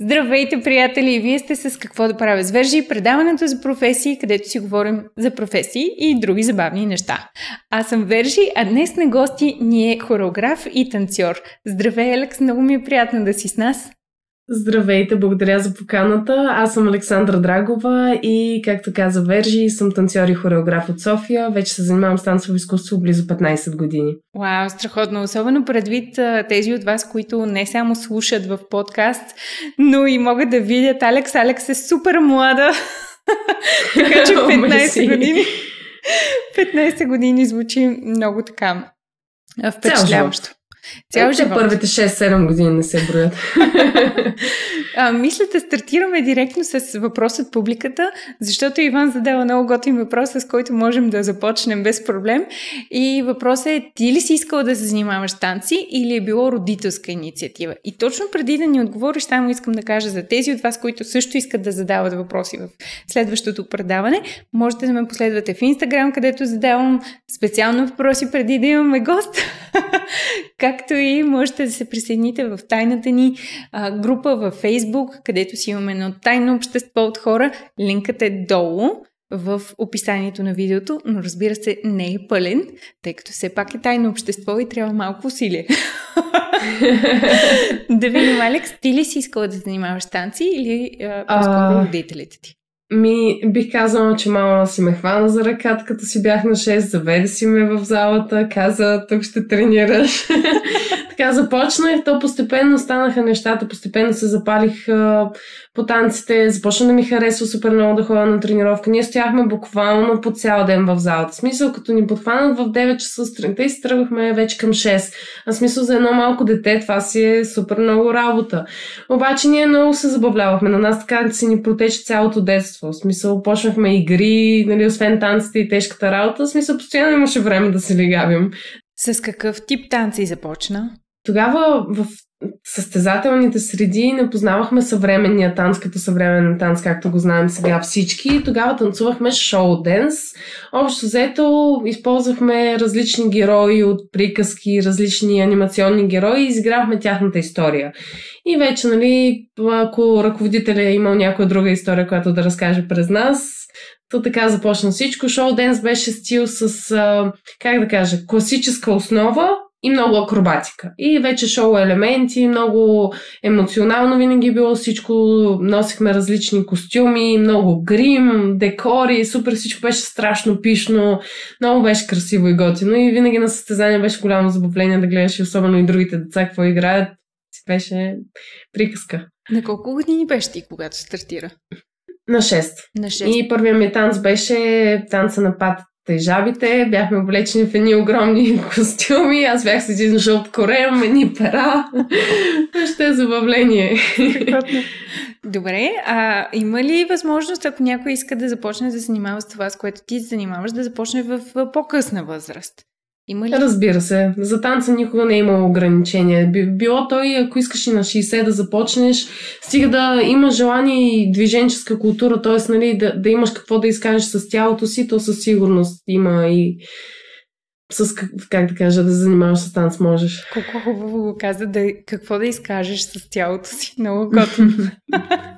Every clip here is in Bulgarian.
Здравейте, приятели! Вие сте с Какво да правя с Вержи, предаването за професии, където си говорим за професии и други забавни неща. Аз съм Вержи, а днес на гости ни е хореограф и танцор. Здравей, Алекс! Много ми е приятно да си с нас. Здравейте, благодаря за поканата. Аз съм Александра Драгова и, както каза Вержи, съм танцор и хореограф от София. Вече се занимавам с танцово изкуство близо 15 години. Вау, страхотно. Особено предвид тези от вас, които не само слушат в подкаст, но и могат да видят Алекс. Алекс е супер млада. така че 15 години. 15 години звучи много така впечатляващо. Цял живот. Първите 6-7 години не се броят. а, мисля да стартираме директно с въпрос от публиката, защото Иван задава много готин въпрос, с който можем да започнем без проблем. И въпросът е, ти ли си искала да се занимаваш танци или е било родителска инициатива? И точно преди да ни отговориш, само искам да кажа за тези от вас, които също искат да задават въпроси в следващото предаване, можете да ме последвате в Инстаграм, където задавам специално въпроси преди да имаме гост. как както и можете да се присъедините в тайната ни а, група във Facebook, където си имаме едно тайно общество от хора. Линкът е долу в описанието на видеото, но разбира се не е пълен, тъй като все пак е тайно общество и трябва малко усилие. да видим, Алекс, ти ли си искала да занимаваш танци или а, по-скоро родителите ти? Ми, бих казала, че мама си ме хвана за ръката, като си бях на 6, заведе си ме в залата, каза, тук ще тренираш. така започнах, то постепенно станаха нещата, постепенно се запалих а, по танците, започна да ми харесва супер много да ходя на тренировка. Ние стояхме буквално по цял ден в залата. Смисъл, като ни подхванат в 9 часа сутринта и се тръгвахме вече към 6. А смисъл за едно малко дете, това си е супер много работа. Обаче ние много се забавлявахме. На нас така си ни протече цялото детство. В смисъл, почнахме игри, нали, освен танците и тежката работа. В смисъл, постоянно имаше време да се легавим. С какъв тип танци започна? Тогава в състезателните среди не познавахме съвременния танц като съвременен танц, както го знаем сега всички. Тогава танцувахме шоу денс. Общо взето използвахме различни герои от приказки, различни анимационни герои и изигравахме тяхната история. И вече, нали, ако ръководителя е имал някоя друга история, която да разкаже през нас, то така започна всичко. Шоу денс беше стил с, как да кажа, класическа основа, и много акробатика. И вече шоу елементи, много емоционално винаги било всичко. Носихме различни костюми, много грим, декори, супер всичко беше страшно пишно, много беше красиво и готино и винаги на състезание беше голямо забавление да гледаш и особено и другите деца какво играят. Си беше приказка. На колко години беше ти, когато стартира? На 6. На 6. И първият ми танц беше танца на пат тъйжабите, бяхме облечени в едни огромни костюми, аз бях с един жълт корем, едни пера. Ще е забавление. Добре, а има ли възможност, ако някой иска да започне да се занимава с това, с което ти се занимаваш, да започне в по-късна възраст? Има ли? Разбира се. За танца никога не е имало ограничения. Било той, ако искаш и на 60 да започнеш, стига да имаш желание и движенческа култура, т.е. Нали, да, да имаш какво да изкажеш с тялото си, то със сигурност има и с, как да кажа, да занимаваш с танц можеш. Колко хубаво го каза, да, какво да изкажеш с тялото си. Много готино.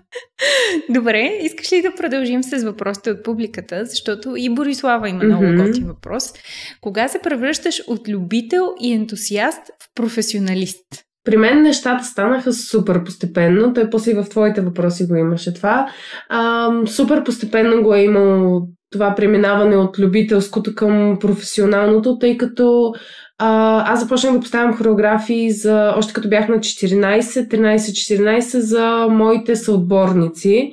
Добре, искаш ли да продължим с въпросите от публиката, защото и Борислава има много mm-hmm. готин въпрос. Кога се превръщаш от любител и ентусиаст в професионалист? При мен нещата станаха супер постепенно. Той после и в твоите въпроси го имаше това. А, супер постепенно го е имало това преминаване от любителското към професионалното, тъй като аз започнах да поставям хореографии за, още като бях на 14, 13-14 за моите съотборници.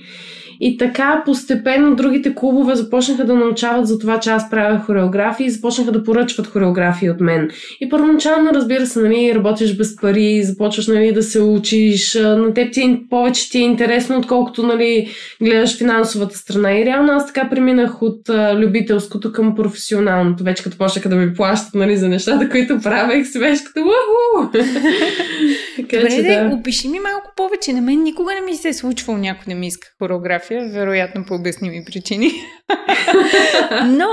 И така постепенно другите клубове започнаха да научават за това, че аз правя хореографии и започнаха да поръчват хореографии от мен. И първоначално, разбира се, нали, работиш без пари, започваш нали, да се учиш, на теб ти е, повече ти е интересно, отколкото нали, гледаш финансовата страна. И реално аз така преминах от а, любителското към професионалното. Вече като почнаха да ми плащат нали, за нещата, които правех, си беше като уху! Добре, да. опиши ми малко повече. На мен никога не ми се е случвало някой да ми иска хореография хореография, вероятно по обясними причини. Но,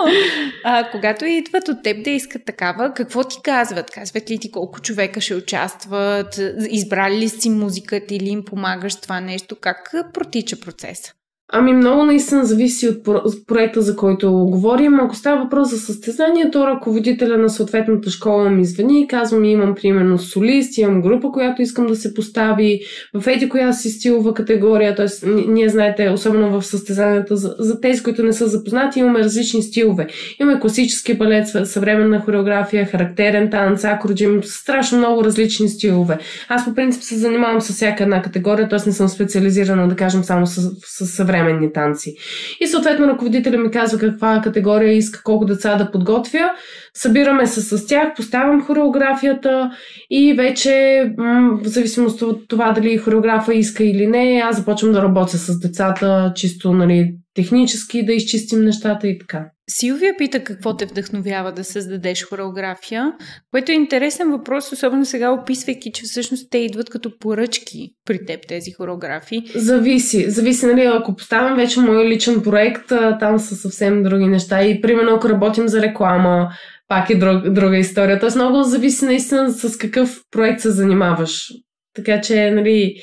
а, когато идват от теб да искат такава, какво ти казват? Казват ли ти колко човека ще участват? Избрали ли си музиката или им помагаш това нещо? Как протича процеса? Ами много наистина зависи от проекта, за който говорим. Ако става въпрос за състезанието, ръководителя на съответната школа ми звъни и казва ми имам примерно солист, имам група, която искам да се постави в еди коя си стилова категория. Т.е. ние знаете, особено в състезанията, за, за тези, които не са запознати, имаме различни стилове. Имаме класически балет, съвременна хореография, характерен танц, акроджим, страшно много различни стилове. Аз по принцип се занимавам с всяка една категория, т.е. не съм специализирана, да кажем, само с, с съвременна съвременни танци. И съответно ръководителя ми казва каква категория иска, колко деца да подготвя. Събираме се с тях, поставям хореографията и вече в зависимост от това дали хореографа иска или не, аз започвам да работя с децата, чисто нали, технически да изчистим нещата и така. Силвия пита какво те вдъхновява да създадеш хореография, което е интересен въпрос, особено сега описвайки, че всъщност те идват като поръчки при теб тези хореографии. Зависи. Зависи, нали, ако поставям вече мой личен проект, там са съвсем други неща. И примерно ако работим за реклама, пак е друг, друга история. Тоест много зависи наистина с какъв проект се занимаваш. Така че, нали,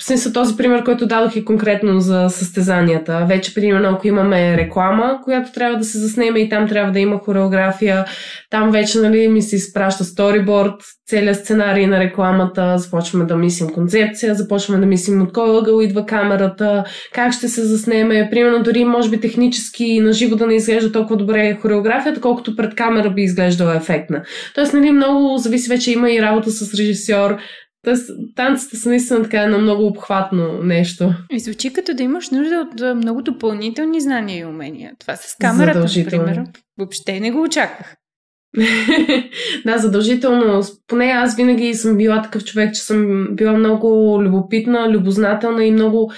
в смисъл този пример, който дадох и конкретно за състезанията. Вече, примерно, ако имаме реклама, която трябва да се заснеме и там трябва да има хореография, там вече нали, ми се изпраща сториборд, целият сценарий на рекламата, започваме да мислим концепция, започваме да мислим от кой ъгъл идва камерата, как ще се заснеме. Примерно, дори може би технически на живо да не изглежда толкова добре хореографията, колкото пред камера би изглеждала ефектна. Тоест, нали, много зависи вече има и работа с режисьор, Тоест, танците са наистина така едно много обхватно нещо. И звучи като да имаш нужда от много допълнителни знания и умения. Това с камерата, например, въобще не го очаквах. да, задължително. Поне аз винаги съм била такъв човек, че съм била много любопитна, любознателна и много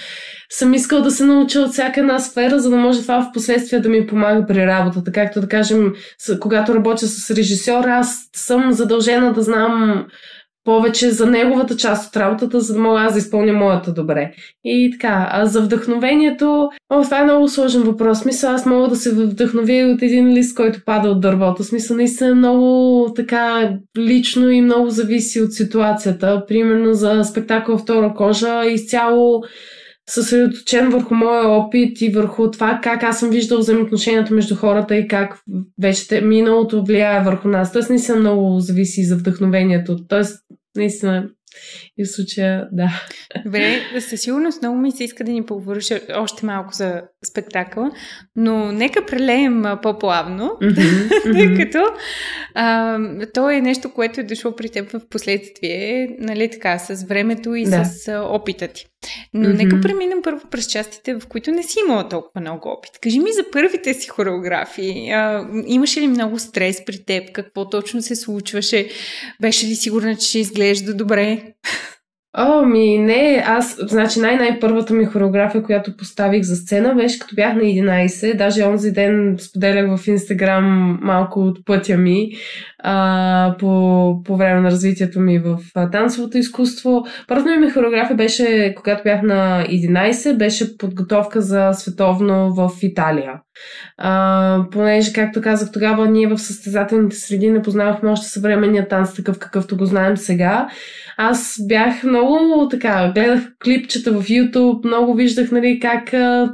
съм искала да се науча от всяка една сфера, за да може това в последствие да ми помага при работата. Както да кажем, когато работя с режисьор, аз съм задължена да знам повече за неговата част от работата, за да мога аз да изпълня моята добре. И така, а за вдъхновението, о, това е много сложен въпрос. Смисъл, аз мога да се вдъхновя от един лист, който пада от дървото. Смисъл, наистина е много така лично и много зависи от ситуацията. Примерно за спектакъл Втора кожа, изцяло съсредоточен върху моя опит и върху това как аз съм виждал взаимоотношенията между хората и как вече миналото влияе върху нас. Тоест, наистина много зависи за вдъхновението. Тоест, наистина и в случая, да. Добре, със сигурност много ми се иска да ни поговориш още малко за спектакъла, но нека прелеем по-плавно, mm-hmm, тъй като а, то е нещо, което е дошло при теб в последствие, нали така, с времето и да. с опита ти. Но mm-hmm. нека преминем първо през частите, в които не си имала толкова много опит. Кажи ми за първите си хореографии. А, имаше ли много стрес при теб? Какво точно се случваше? Беше ли сигурна, че ще изглежда добре? О, ми не, аз, значи най-най-първата ми хореография, която поставих за сцена, беше като бях на 11. Даже онзи ден споделях в Инстаграм малко от пътя ми а, по, по време на развитието ми в танцовото изкуство. Първата ми хореография беше, когато бях на 11, беше подготовка за световно в Италия. А, понеже, както казах, тогава ние в състезателните среди не познавахме още съвременния танц, такъв какъвто го знаем сега. Аз бях много така, гледах клипчета в YouTube, много виждах нали, как а,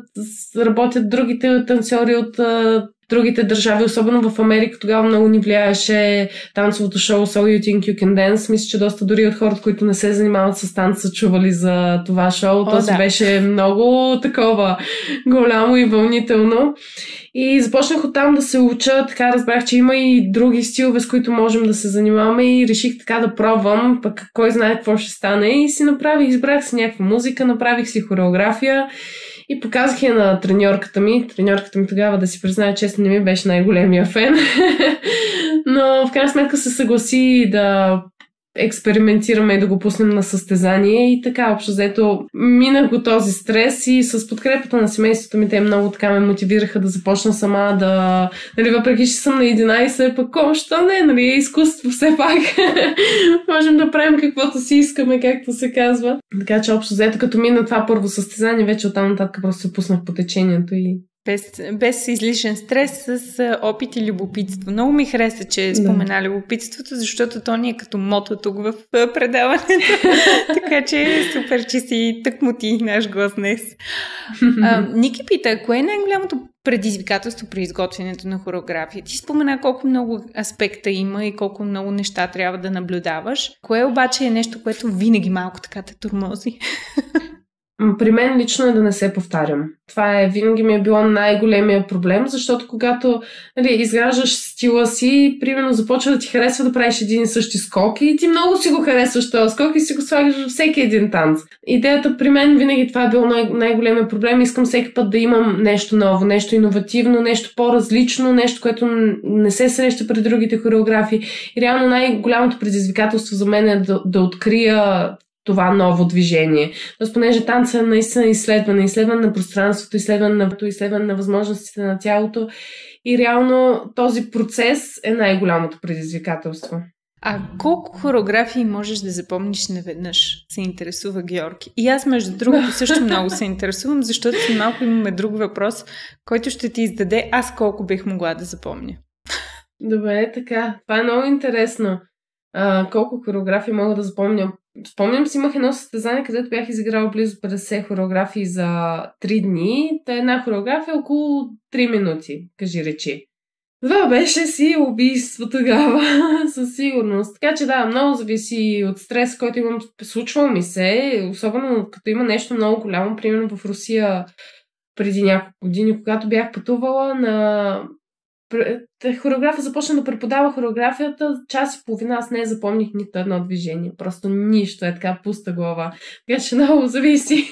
работят другите танцори от а, другите държави, особено в Америка, тогава много ни влияеше танцовото шоу So You Think You Can Dance. Мисля, че доста дори от хората, които не се занимават с танц, са чували за това шоу. О, То да. беше много такова голямо и вълнително. И започнах оттам да се уча, така разбрах, че има и други стилове, с които можем да се занимаваме и реших така да пробвам, пък кой знае какво ще стане. И си направих, избрах си някаква музика, направих си хореография и показах я на треньорката ми. Треньорката ми тогава, да си призная честно, не ми беше най-големия фен. Но в крайна сметка се съгласи да експериментираме и да го пуснем на състезание и така, общо взето, минах го този стрес и с подкрепата на семейството ми, те много така ме мотивираха да започна сама да, нали, въпреки, че съм на 11, пък що не, нали, е изкуство все пак. Можем да правим каквото си искаме, както се казва. Така че, общо взето, като мина това първо състезание, вече оттам нататък просто се пуснах по течението и без, без излишен стрес, с опит и любопитство. Много ми хареса, че спомена да. любопитството, защото то ни е като мото тук в предаването. така че е супер, че си тъкмо ти наш гост днес. а, Ники пита, кое е най-голямото предизвикателство при изготвянето на хореография? Ти спомена колко много аспекта има и колко много неща трябва да наблюдаваш. Кое обаче е нещо, което винаги малко така те турмози? При мен лично е да не се повтарям. Това е винаги ми е било най-големия проблем, защото когато нали, изграждаш стила си, примерно започва да ти харесва да правиш един и същи скок и ти много си го харесваш този скок и си го слагаш във всеки един танц. Идеята при мен винаги това е било най- най-големия проблем. Искам всеки път да имам нещо ново, нещо иновативно, нещо по-различно, нещо, което не се среща при другите хореографии. И реално най-голямото предизвикателство за мен е да, да открия това ново движение. Тоест, понеже танца наистина изследване, изследване на пространството, изследване на, изследване на възможностите на тялото и реално този процес е най-голямото предизвикателство. А колко хореографии можеш да запомниш наведнъж? Се интересува Георги. И аз, между другото, също много се интересувам, защото си малко имаме друг въпрос, който ще ти издаде аз колко бих могла да запомня. Добре, така. Това е много интересно. А, колко хореографии мога да запомня? Спомням си, имах едно състезание, където бях изиграла близо 50 хореографии за 3 дни. Та една хореография е около 3 минути, кажи речи. Това беше си убийство тогава, със сигурност. Така че да, много зависи от стрес, който имам. Случвало ми се, особено като има нещо много голямо, примерно в Русия преди няколко години, когато бях пътувала на хореографа започна да преподава хореографията, час и половина аз не запомних нито едно движение. Просто нищо е така пуста глава. Така че много зависи.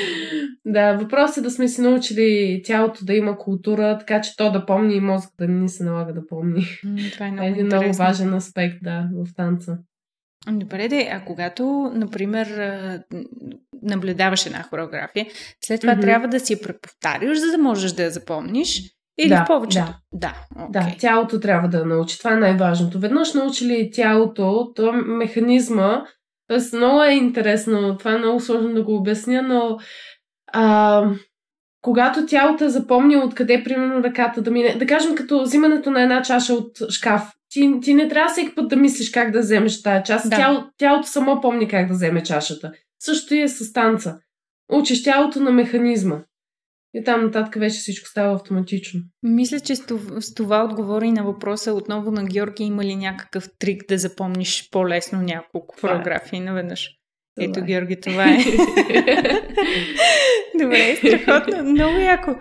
да, въпросът е да сме си научили тялото да има култура, така че то да помни и мозък да не се налага да помни. Това е много Един интересно. много важен аспект, да, в танца. Добре, де, а когато, например, наблюдаваш една хореография, след това mm-hmm. трябва да си я преповтаряш, за да можеш да я запомниш. Или да, в повечето? Да. Да, okay. да, тялото трябва да научи. Това е най-важното. Веднъж научили тялото, то механизма, т.е. много е интересно, това е много сложно да го обясня, но а, когато тялото е запомнило откъде, примерно, ръката да мине, да кажем като взимането на една чаша от шкаф, ти, ти не трябва всеки път да мислиш как да вземеш тази част. Да. Тяло, тялото само помни как да вземе чашата. Също и е с танца. Учиш тялото на механизма. И там нататък вече всичко става автоматично. Мисля, че с това отговори на въпроса отново на Георги. Има ли някакъв трик да запомниш по-лесно няколко това фотографии е. наведнъж? Това Ето, е. Георги, това е. Добре, страхотно. Много яко.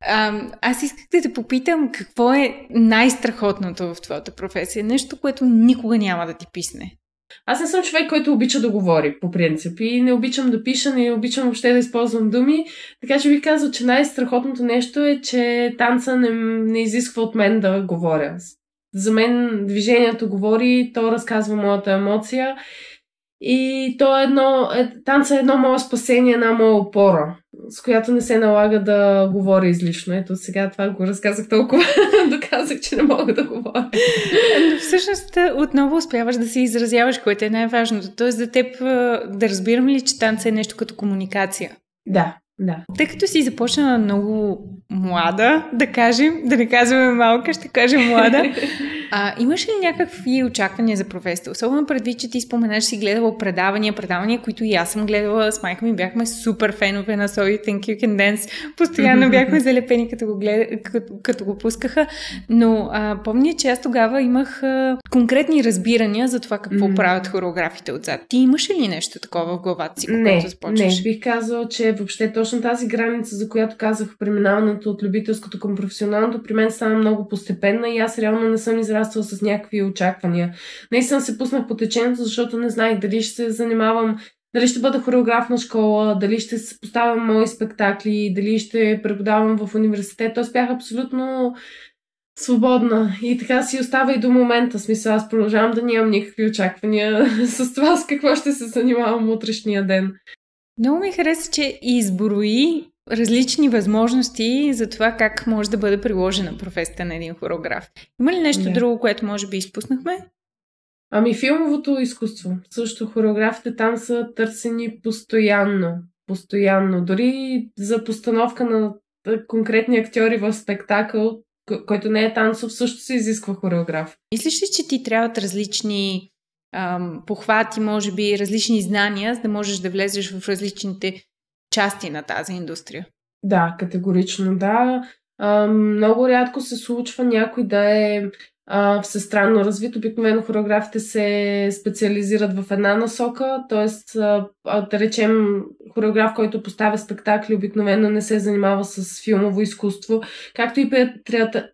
А, аз исках да те попитам какво е най-страхотното в твоята професия. Нещо, което никога няма да ти писне. Аз не съм човек, който обича да говори, по принцип. И не обичам да пиша, не обичам въобще да използвам думи. Така че бих казал, че най-страхотното нещо е, че танца не, не изисква от мен да говоря. За мен движението говори, то разказва моята емоция. И то е едно, е, танца е едно мое спасение, една моя опора, с която не се налага да говоря излишно. Ето сега това го разказах толкова, доказах, че не мога да говоря. Но всъщност отново успяваш да се изразяваш, което е най-важното. Тоест за теб да разбирам ли, че танца е нещо като комуникация? Да, да. Тъй като си започнала много млада, да кажем, да не казваме малка, ще кажем млада, а, имаш ли някакви очаквания за професията? Особено предвид, че ти споменаш, си гледала предавания, предавания, които и аз съм гледала с майка ми, бяхме супер фенове на So You Think You Can Dance. Постоянно бяхме залепени, като го, глед... като, като го пускаха. Но а, помня, че аз тогава имах а, конкретни разбирания за това какво mm-hmm. правят хореографите отзад. Ти имаш ли нещо такова в главата си, когато започваш? Не, бих казала, че въобще точно тази граница, за която казах, преминаването от любителското към професионалното, при мен стана много постепенна и аз реално не съм израствала с някакви очаквания. Наистина се пуснах по течението, защото не знаех дали ще се занимавам дали ще бъда хореограф на школа, дали ще поставям мои спектакли, дали ще преподавам в университет. Тоест бях абсолютно свободна. И така си остава и до момента. Смисъл, аз продължавам да нямам никакви очаквания с това с какво ще се занимавам утрешния ден. Много ми хареса, че изброи различни възможности за това как може да бъде приложена професията на един хореограф. Има ли нещо да. друго, което може би изпуснахме? Ами филмовото изкуство. Също хореографите там са търсени постоянно. Постоянно. Дори за постановка на конкретни актьори в спектакъл, който не е танцов, също се изисква хореограф. Мислиш ли, че ти трябват различни ам, похвати, може би различни знания, за да можеш да влезеш в различните части на тази индустрия? Да, категорично да. А, много рядко се случва някой да е а, всестранно развит. Обикновено хореографите се специализират в една насока, т.е. да речем хореограф, който поставя спектакли, обикновено не се занимава с филмово изкуство, както и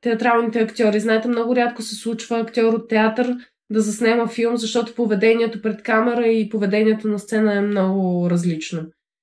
театралните актьори. Знаете, много рядко се случва актьор от театър да заснема филм, защото поведението пред камера и поведението на сцена е много различно.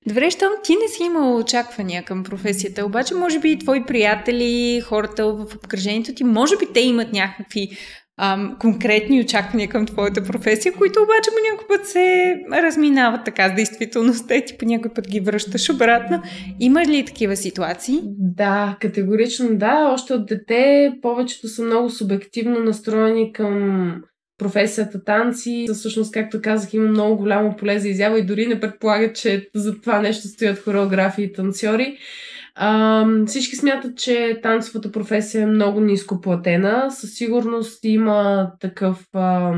Добре, щом ти не си имал очаквания към професията, обаче може би и твои приятели, хората в обкръжението ти, може би те имат някакви ам, конкретни очаквания към твоята професия, които обаче по някой път се разминават така с действителността и ти по някой път ги връщаш обратно. Има ли такива ситуации? Да, категорично да. Още от дете повечето са много субективно настроени към професията танци. Всъщност, както казах, има много голямо поле за изява и дори не предполагат, че за това нещо стоят хореографи и танцори. А, всички смятат, че танцовата професия е много ниско платена. Със сигурност има такъв а,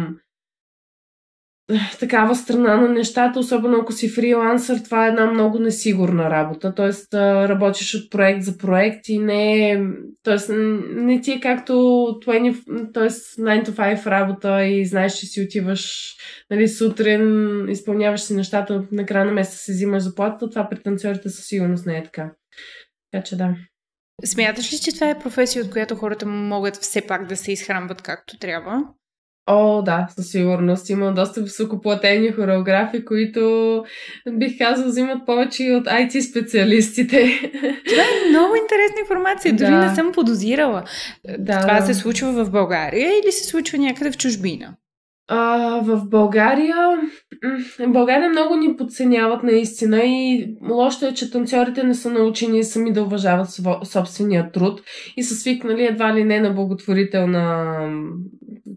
такава страна на нещата, особено ако си фрилансър, това е една много несигурна работа. Тоест, работиш от проект за проект и не, тоест, не ти е както 20, тоест 9 to 5 работа и знаеш, че си отиваш нали, сутрин, изпълняваш си нещата, на края на месеца се взимаш заплата, това при танцорите със сигурност не е така. Така че да. Смяташ ли, че това е професия, от която хората могат все пак да се изхранват както трябва? О, да, със сигурност. Има доста високоплатени хореографи, които бих казал взимат повече от IT специалистите. Това е много интересна информация. Дори да. не съм подозирала. Да, Това се случва в България или се случва някъде в чужбина? А, в България, в България много ни подценяват наистина и лошо е, че танцорите не са научени сами да уважават собствения труд и са свикнали едва ли не на благотворителна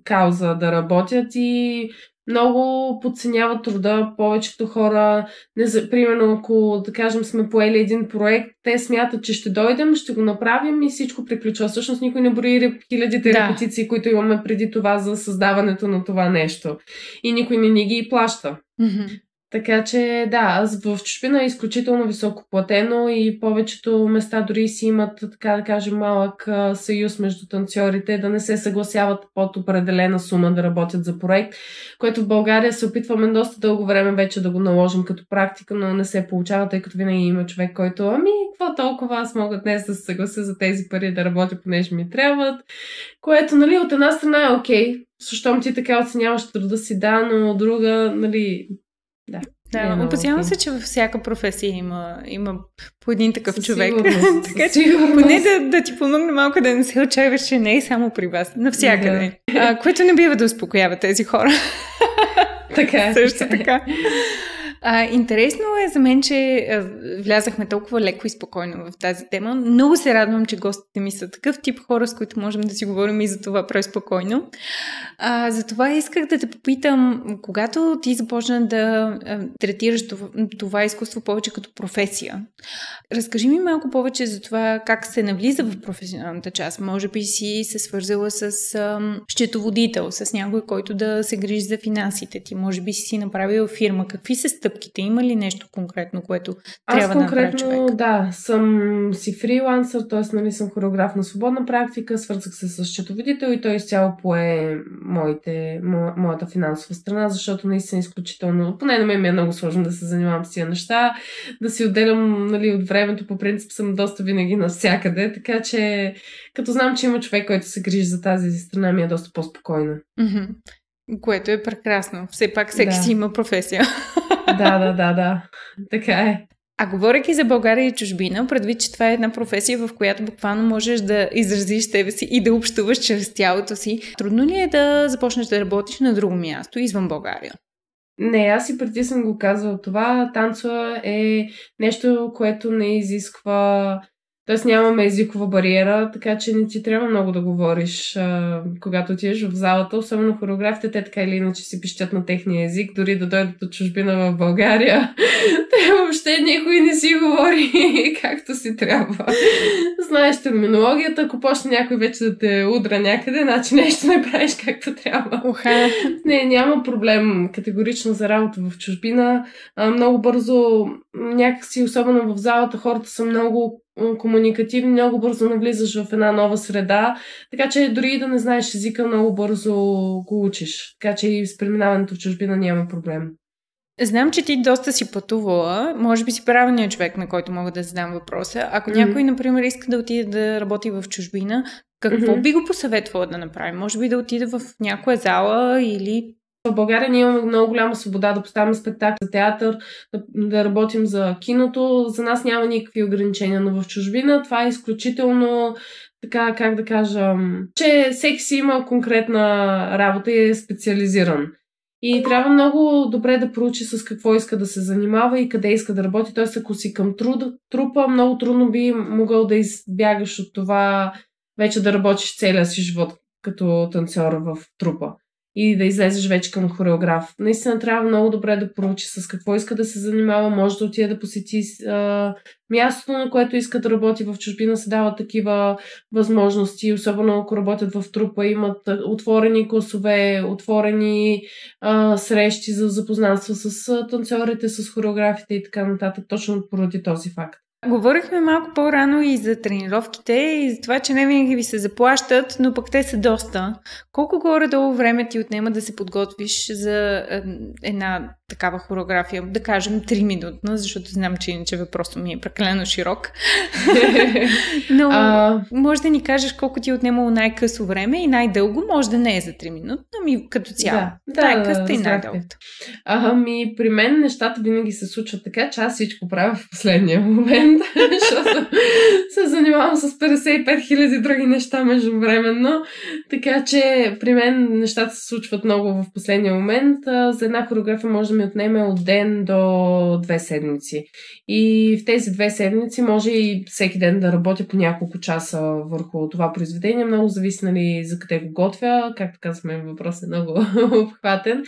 кауза да работят и много подценяват труда. Повечето хора, не, примерно ако да кажем сме поели един проект, те смятат, че ще дойдем, ще го направим и всичко приключва. Всъщност никой не брои хилядите да. репетиции, които имаме преди това за създаването на това нещо. И никой не ни ги плаща. Mm-hmm. Така че да, в чужбина е изключително високо платено и повечето места дори си имат, така да кажем, малък съюз между танцорите, да не се съгласяват под определена сума да работят за проект, което в България се опитваме доста дълго време вече да го наложим като практика, но не се получава, тъй като винаги има човек, който, ами, какво толкова аз мога днес да се съглася за тези пари да работя, понеже ми трябват, което, нали, от една страна е окей, okay, защото ти така оценяваш труда си, да, но от друга, нали, да. Да, е опасявам се, че във всяка професия има, има по един такъв със човек. Сигурност, така че поне да, да ти помогне малко да не се очакваш, че не е само при вас, навсякъде. Да. А, което не бива да успокоява тези хора. Така е. Също така. А, интересно е за мен, че а, влязахме толкова леко и спокойно в тази тема. Много се радвам, че гостите ми са такъв тип хора, с които можем да си говорим и за това преспокойно. А, затова исках да те попитам, когато ти започна да а, третираш това, това изкуство повече като професия, разкажи ми малко повече за това как се навлиза в професионалната част. Може би си се свързала с а, счетоводител, с някой, който да се грижи за финансите ти. Може би си направил фирма. Какви са стъпките? Има ли нещо конкретно, което трябва да направи човек? да, съм си фрилансър, т.е. Нали, съм хореограф на свободна практика, свързах се с счетоводител и той изцяло пое моите, мо, моята финансова страна, защото наистина е изключително, поне на мен ми е много сложно да се занимавам с тия неща, да си отделям нали, от времето, по принцип съм доста винаги навсякъде, така че като знам, че има човек, който се грижи за тази страна, ми е доста по-спокойна. Mm-hmm. Което е прекрасно. Все пак всеки да. си има професия. Да, да, да, да. Така е. А говоряки за България и чужбина, предвид, че това е една професия, в която буквално можеш да изразиш себе си и да общуваш чрез тялото си, трудно ли е да започнеш да работиш на друго място, извън България? Не, аз и преди съм го казвал това. Танцова е нещо, което не изисква Тоест нямаме езикова бариера, така че не ти трябва много да говориш, а, когато отидеш в залата. Особено хореографите, те така или иначе си пищят на техния език, дори да дойдат от чужбина в България. те въобще никой не си говори както си трябва. Знаеш терминологията, ако почне някой вече да те удра някъде, значи нещо не правиш както трябва. Уха. Не, няма проблем категорично за работа в чужбина. А, много бързо, някакси, особено в залата, хората са много комуникативни, много бързо навлизаш в една нова среда, така че дори и да не знаеш езика, много бързо го учиш. Така че и с преминаването в чужбина няма проблем. Знам, че ти доста си пътувала. Може би си правилният човек, на който мога да задам въпроса. Ако mm-hmm. някой, например, иска да отиде да работи в чужбина, какво mm-hmm. би го посъветвала да направи? Може би да отиде в някоя зала или в България ние имаме много голяма свобода да поставяме спектакъл за театър, да, да работим за киното. За нас няма никакви ограничения, но в чужбина това е изключително така, как да кажа, че всеки си има конкретна работа и е специализиран. И трябва много добре да проучи с какво иска да се занимава и къде иска да работи. Тоест, ако си към труд, трупа, много трудно би могъл да избягаш от това вече да работиш целия си живот като танцор в трупа и да излезеш вече към хореограф. Наистина трябва много добре да проучи с какво иска да се занимава, може да отиде да посети а, мястото, на което иска да работи в чужбина, се дават такива възможности, особено ако работят в трупа, имат отворени класове, отворени а, срещи за запознанство с танцорите, с хореографите и така нататък, точно поради този факт. Говорихме малко по-рано и за тренировките и за това, че не винаги ви се заплащат, но пък те са доста. Колко горе-долу време ти отнема да се подготвиш за една такава хореография? Да кажем 3 минутна, защото знам, че иначе въпросът ми е прекалено широк. но а... може да ни кажеш колко ти е отнемало най-късо време и най-дълго, може да не е за 3 минути, ами като цяло. Да, най-късата и най-дългото. Ами, при мен нещата винаги се случват така, че аз всичко правя в последния момент момент, защото се занимавам с 55 хиляди други неща междувременно. Така че при мен нещата се случват много в последния момент. За една хореография може да ми отнеме от ден до две седмици. И в тези две седмици може и всеки ден да работя по няколко часа върху това произведение. Много зависи нали, за къде го готвя. Както казваме, въпрос е много обхватен.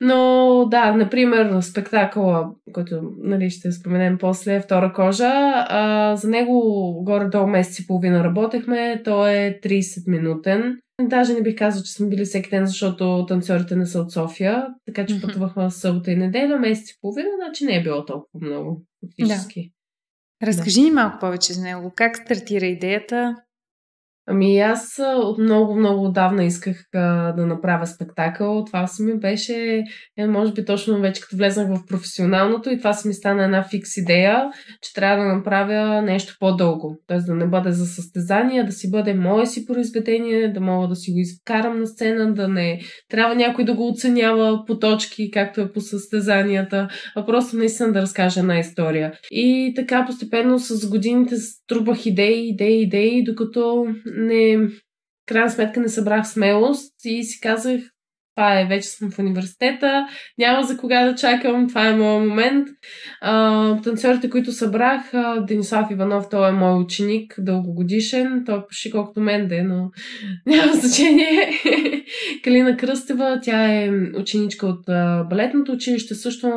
Но да, например, спектакъла, който нали, ще споменем после, Втора кожа, а, за него горе-долу месец и половина работехме. Той е 30-минутен. Даже не бих казал, че сме били всеки ден, защото танцорите не са от София, така че mm-hmm. пътувахме събота и неделя, месец и половина, значи не е било толкова много фактически. Да. Разкажи ни малко повече за него. Как стартира идеята? Ами аз от много, много отдавна исках да направя спектакъл. Това си ми беше, е, може би точно вече като влезнах в професионалното и това си ми стана една фикс идея, че трябва да направя нещо по-дълго. Тоест да не бъде за състезание, да си бъде мое си произведение, да мога да си го изкарам на сцена, да не трябва някой да го оценява по точки, както е по състезанията, а просто наистина да разкажа една история. И така постепенно с годините струбах идеи, идеи, идеи, докато не, крайна сметка не събрах смелост и си казах, това е, вече съм в университета, няма за кога да чакам, това е моят момент. А, танцорите, които събрах, Денислав Иванов, той е мой ученик, дългогодишен, той е почти колкото мен да е, но няма значение. Калина Кръстева, тя е ученичка от балетното училище, също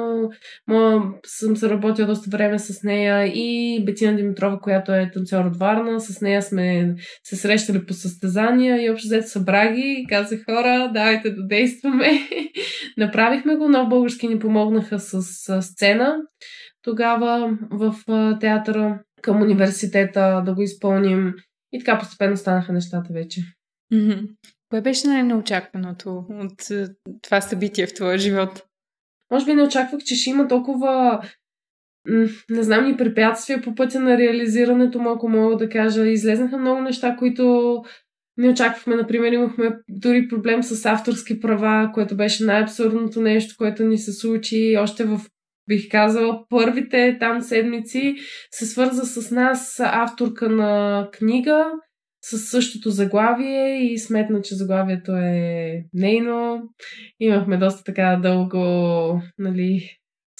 моя, съм се работила доста време с нея и Бетина Димитрова, която е танцор от Варна, с нея сме се срещали по състезания и общо взето събраги казах хора, давайте да действаме. Направихме го, но български ни помогнаха с, с сцена тогава в театъра към университета да го изпълним и така постепенно станаха нещата вече. Mm-hmm. Кое беше най-неочакваното от това събитие в твоя живот? Може би не очаквах, че ще има толкова не знам, ни препятствия по пътя на реализирането му, ако мога да кажа. Излезнаха много неща, които не очаквахме. Например, имахме дори проблем с авторски права, което беше най-абсурдното нещо, което ни се случи още в бих казала, първите там седмици се свърза с нас авторка на книга с същото заглавие и сметна, че заглавието е нейно. Имахме доста така дълго, нали,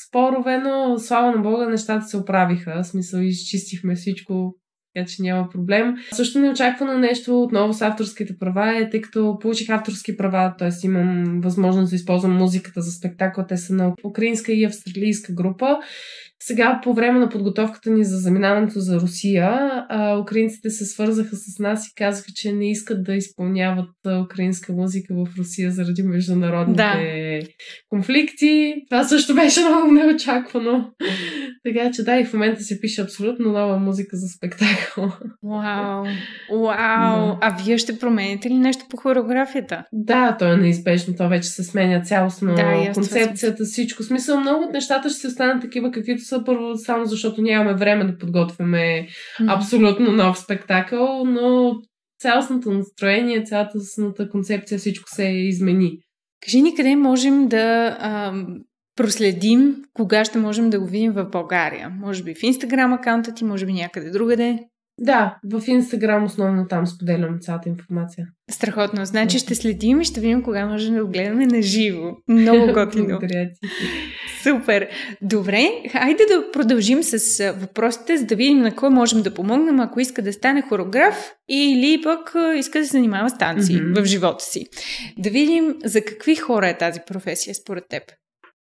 спорове, но слава на Бога, нещата се оправиха. В смисъл, изчистихме всичко така че няма проблем. Също неочаквано нещо отново с авторските права е, тъй като получих авторски права, т.е. имам възможност да използвам музиката за спектакъл. Те са на украинска и австралийска група сега, по време на подготовката ни за заминаването за Русия, украинците се свързаха с нас и казаха, че не искат да изпълняват украинска музика в Русия заради международните да. конфликти. Това също беше много неочаквано. така че да, и в момента се пише абсолютно нова музика за спектакъл. Вау! Вау! Да. А вие ще промените ли нещо по хореографията? Да, то е неизбежно. То вече се сменя цялостно да, концепцията, всичко. Смисъл, много от нещата ще се останат такива, каквито са първо само защото нямаме време да подготвяме абсолютно нов спектакъл, но цялостното настроение, цялата концепция, всичко се измени. Кажи ни къде можем да а, проследим кога ще можем да го видим в България. Може би в Инстаграм акаунта ти, може би някъде другаде. Да, в Инстаграм основно там споделям цялата информация. Страхотно. Значи ще следим и ще видим кога можем да го гледаме на живо. Много готино. Благодаря ти. Супер. Добре, хайде да продължим с въпросите, за да видим на кой можем да помогнем, ако иска да стане хореограф или пък иска да се занимава с танци mm-hmm. в живота си. Да видим за какви хора е тази професия според теб.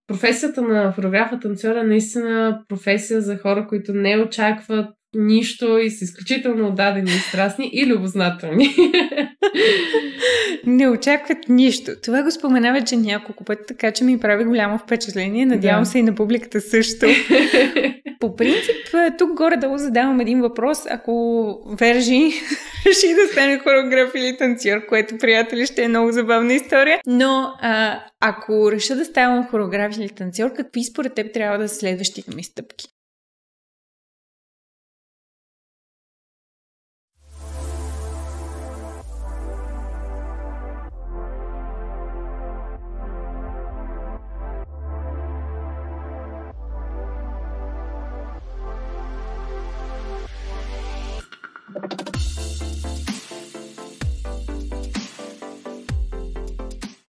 Професията на хореографа танцора е наистина професия за хора, които не очакват нищо и са изключително отдадени и страстни и любознателни. Не очакват нищо. Това го спомена вече няколко пъти, така че ми прави голямо впечатление. Надявам да. се и на публиката също. По принцип, тук горе-долу задавам един въпрос. Ако Вержи реши да стане хореограф или танцор, което, приятели, ще е много забавна история. Но а, ако реша да ставам хореограф или танцор, какви според теб трябва да са следващите ми стъпки?